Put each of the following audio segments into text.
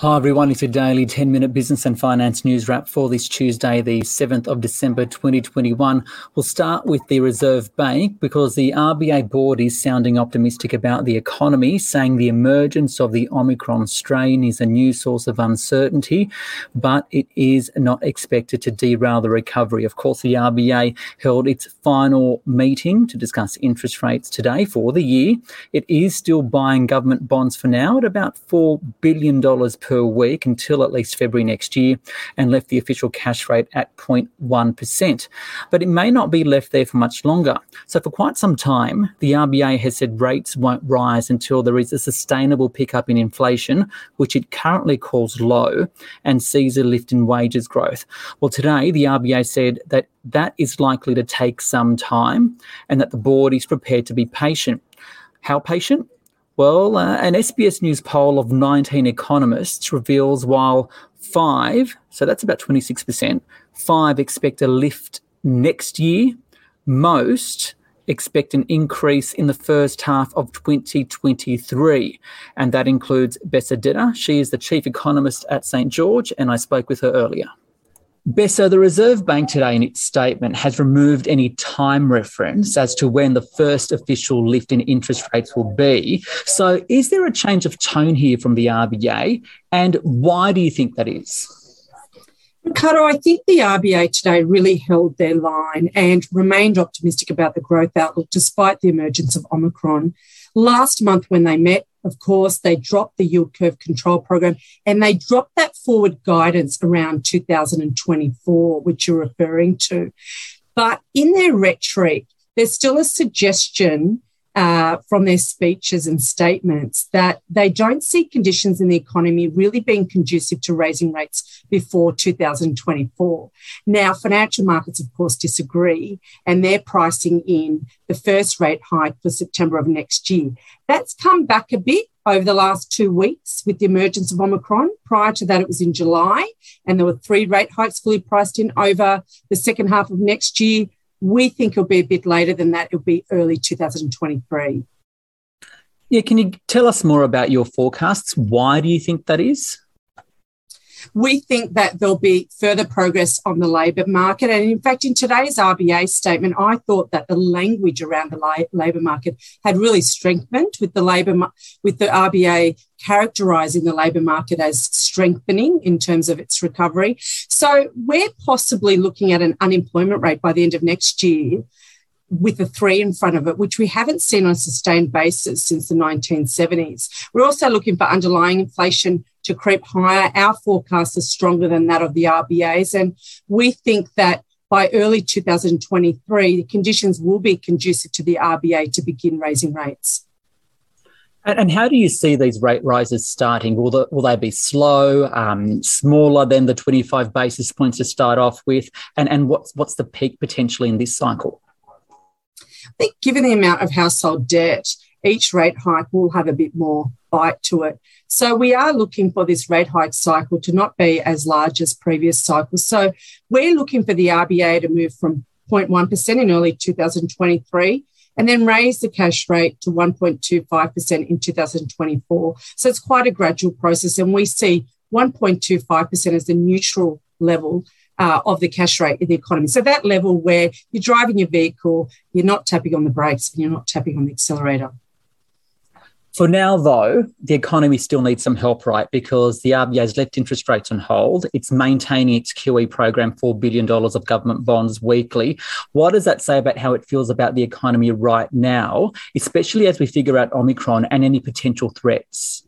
Hi everyone, it's a daily 10 minute business and finance news wrap for this Tuesday, the 7th of December 2021. We'll start with the Reserve Bank because the RBA board is sounding optimistic about the economy, saying the emergence of the Omicron strain is a new source of uncertainty, but it is not expected to derail the recovery. Of course, the RBA held its final meeting to discuss interest rates today for the year. It is still buying government bonds for now at about $4 billion per per week until at least February next year and left the official cash rate at 0.1%. But it may not be left there for much longer. So, for quite some time, the RBA has said rates won't rise until there is a sustainable pickup in inflation, which it currently calls low, and sees a lift in wages growth. Well, today, the RBA said that that is likely to take some time and that the board is prepared to be patient. How patient? Well, uh, an SBS News poll of 19 economists reveals while five, so that's about 26%, five expect a lift next year, most expect an increase in the first half of 2023. And that includes Besa Deda. She is the chief economist at St. George, and I spoke with her earlier. Besa, the Reserve Bank today in its statement has removed any time reference as to when the first official lift in interest rates will be. So, is there a change of tone here from the RBA? And why do you think that is? Ricardo, I think the RBA today really held their line and remained optimistic about the growth outlook despite the emergence of Omicron. Last month, when they met, of course, they dropped the yield curve control program and they dropped that forward guidance around 2024, which you're referring to. But in their rhetoric, there's still a suggestion uh, from their speeches and statements that they don't see conditions in the economy really being conducive to raising rates before 2024. Now, financial markets, of course, disagree, and they're pricing in the first rate hike for September of next year. That's come back a bit over the last two weeks with the emergence of Omicron. Prior to that, it was in July, and there were three rate hikes fully priced in over the second half of next year. We think it'll be a bit later than that. It'll be early 2023. Yeah, can you tell us more about your forecasts? Why do you think that is? We think that there'll be further progress on the labour market. And in fact, in today's RBA statement, I thought that the language around the labour market had really strengthened with the labour, with the RBA characterising the labour market as strengthening in terms of its recovery. So we're possibly looking at an unemployment rate by the end of next year with a three in front of it, which we haven't seen on a sustained basis since the 1970s. We're also looking for underlying inflation to creep higher. Our forecast is stronger than that of the RBA's. And we think that by early 2023, the conditions will be conducive to the RBA to begin raising rates. And, how do you see these rate rises starting? Will, the, will they be slow, um, smaller than the 25 basis points to start off with? And, and what's, what's the peak potentially in this cycle? I think, given the amount of household debt, each rate hike will have a bit more bite to it. So we are looking for this rate hike cycle to not be as large as previous cycles. So we're looking for the RBA to move from 0.1% in early 2023 and then raise the cash rate to 1.25% in 2024. So it's quite a gradual process. And we see 1.25% as the neutral level uh, of the cash rate in the economy. So that level where you're driving your vehicle, you're not tapping on the brakes and you're not tapping on the accelerator. For now, though, the economy still needs some help, right? Because the RBA has left interest rates on hold. It's maintaining its QE program, $4 billion of government bonds weekly. What does that say about how it feels about the economy right now, especially as we figure out Omicron and any potential threats?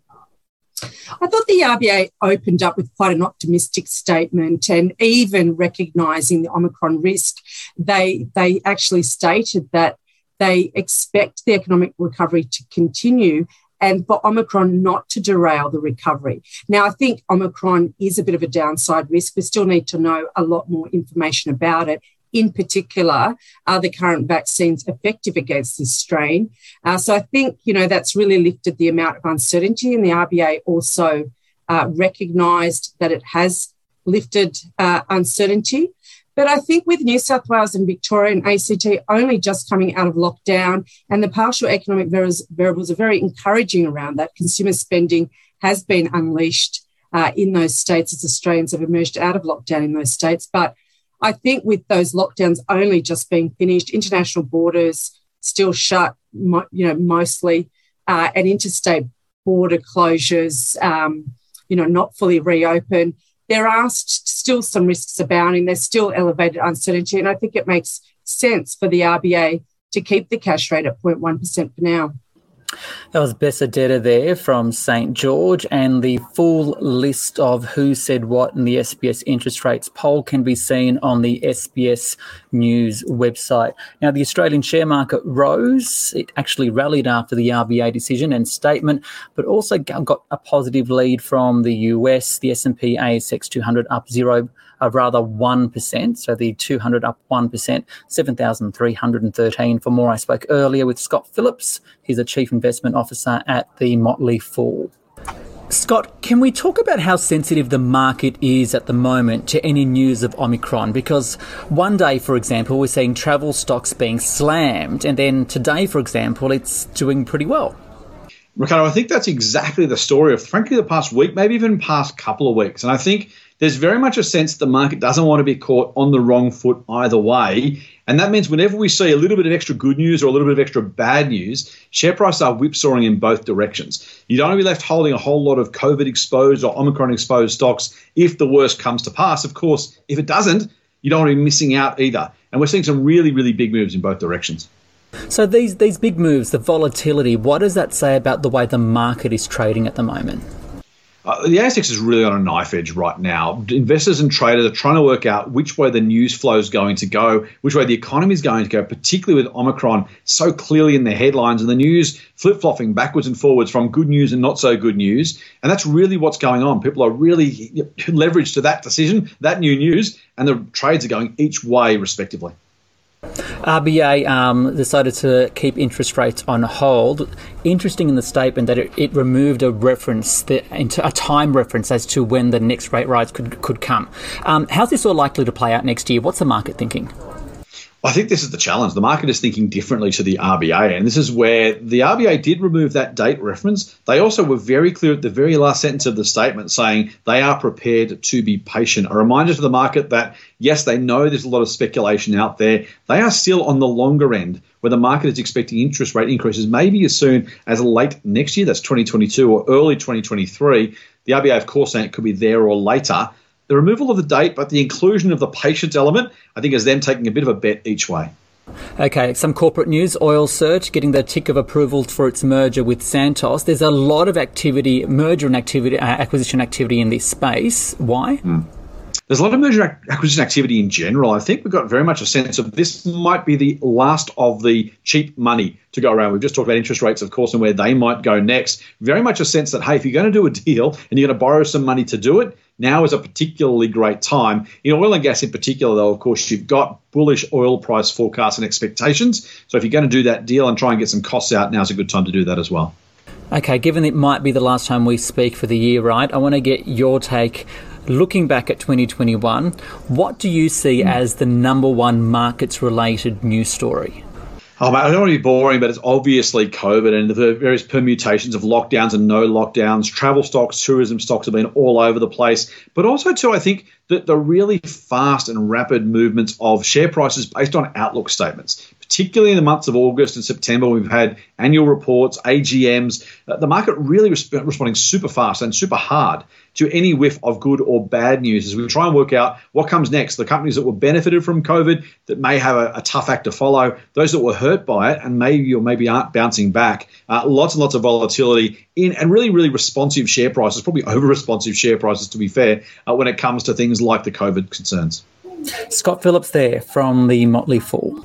I thought the RBA opened up with quite an optimistic statement and even recognising the Omicron risk. They, they actually stated that they expect the economic recovery to continue and for Omicron not to derail the recovery. Now, I think Omicron is a bit of a downside risk. We still need to know a lot more information about it. In particular, are the current vaccines effective against this strain? Uh, so I think, you know, that's really lifted the amount of uncertainty. And the RBA also uh, recognised that it has lifted uh, uncertainty. But I think with New South Wales and Victoria and ACT only just coming out of lockdown and the partial economic variables are very encouraging around that, consumer spending has been unleashed uh, in those states as Australians have emerged out of lockdown in those states. But I think with those lockdowns only just being finished, international borders still shut, you know, mostly, uh, and interstate border closures, um, you know, not fully reopened there are st- still some risks abounding. There's still elevated uncertainty. And I think it makes sense for the RBA to keep the cash rate at 0.1% for now. That was Besa Deda there from St George, and the full list of who said what in the SBS interest rates poll can be seen on the SBS News website. Now, the Australian share market rose; it actually rallied after the RBA decision and statement, but also got a positive lead from the US. The S&P ASX 200 up zero of rather 1%. So the 200 up 1%, 7,313. For more, I spoke earlier with Scott Phillips. He's a Chief Investment Officer at the Motley Fool. Scott, can we talk about how sensitive the market is at the moment to any news of Omicron? Because one day, for example, we're seeing travel stocks being slammed, and then today, for example, it's doing pretty well. Ricardo, I think that's exactly the story of, frankly, the past week, maybe even past couple of weeks. And I think there's very much a sense the market doesn't want to be caught on the wrong foot either way. And that means whenever we see a little bit of extra good news or a little bit of extra bad news, share prices are whipsawing in both directions. You don't want to be left holding a whole lot of COVID exposed or Omicron exposed stocks if the worst comes to pass. Of course, if it doesn't, you don't want to be missing out either. And we're seeing some really, really big moves in both directions. So these these big moves, the volatility, what does that say about the way the market is trading at the moment? Uh, the ASX is really on a knife edge right now. Investors and traders are trying to work out which way the news flow is going to go, which way the economy is going to go, particularly with Omicron so clearly in the headlines and the news flip flopping backwards and forwards from good news and not so good news. And that's really what's going on. People are really leveraged to that decision, that new news, and the trades are going each way respectively. RBA um, decided to keep interest rates on hold. Interesting in the statement that it, it removed a reference, into a time reference as to when the next rate rise could could come. Um, how's this all likely to play out next year? What's the market thinking? I think this is the challenge. The market is thinking differently to the RBA, and this is where the RBA did remove that date reference. They also were very clear at the very last sentence of the statement saying they are prepared to be patient. A reminder to the market that, yes, they know there's a lot of speculation out there. They are still on the longer end where the market is expecting interest rate increases maybe as soon as late next year, that's 2022 or early 2023. The RBA, of course, saying it could be there or later. The removal of the date, but the inclusion of the patient element, I think, is them taking a bit of a bet each way. Okay, some corporate news. Oil Search getting the tick of approval for its merger with Santos. There's a lot of activity, merger and activity, uh, acquisition activity in this space. Why? Mm. There's a lot of merger acquisition activity in general. I think we've got very much a sense of this might be the last of the cheap money to go around. We've just talked about interest rates, of course, and where they might go next. Very much a sense that, hey, if you're going to do a deal and you're going to borrow some money to do it, now is a particularly great time. In oil and gas in particular, though, of course, you've got bullish oil price forecasts and expectations. So if you're going to do that deal and try and get some costs out, now's a good time to do that as well. Okay, given it might be the last time we speak for the year, right? I want to get your take. Looking back at 2021, what do you see hmm. as the number one markets related news story? I don't want to be boring, but it's obviously COVID and the various permutations of lockdowns and no lockdowns. Travel stocks, tourism stocks have been all over the place. But also, too, I think that the really fast and rapid movements of share prices based on outlook statements, particularly in the months of August and September, we've had annual reports, AGMs, uh, the market really responding super fast and super hard to any whiff of good or bad news as we try and work out what comes next. The companies that were benefited from COVID that may have a, a tough act to follow, those that were hurt by it and maybe or maybe aren't bouncing back. Uh, lots and lots of volatility in and really, really responsive share prices, probably over responsive share prices to be fair, uh, when it comes to things like the COVID concerns. Scott Phillips there from the Motley Fool.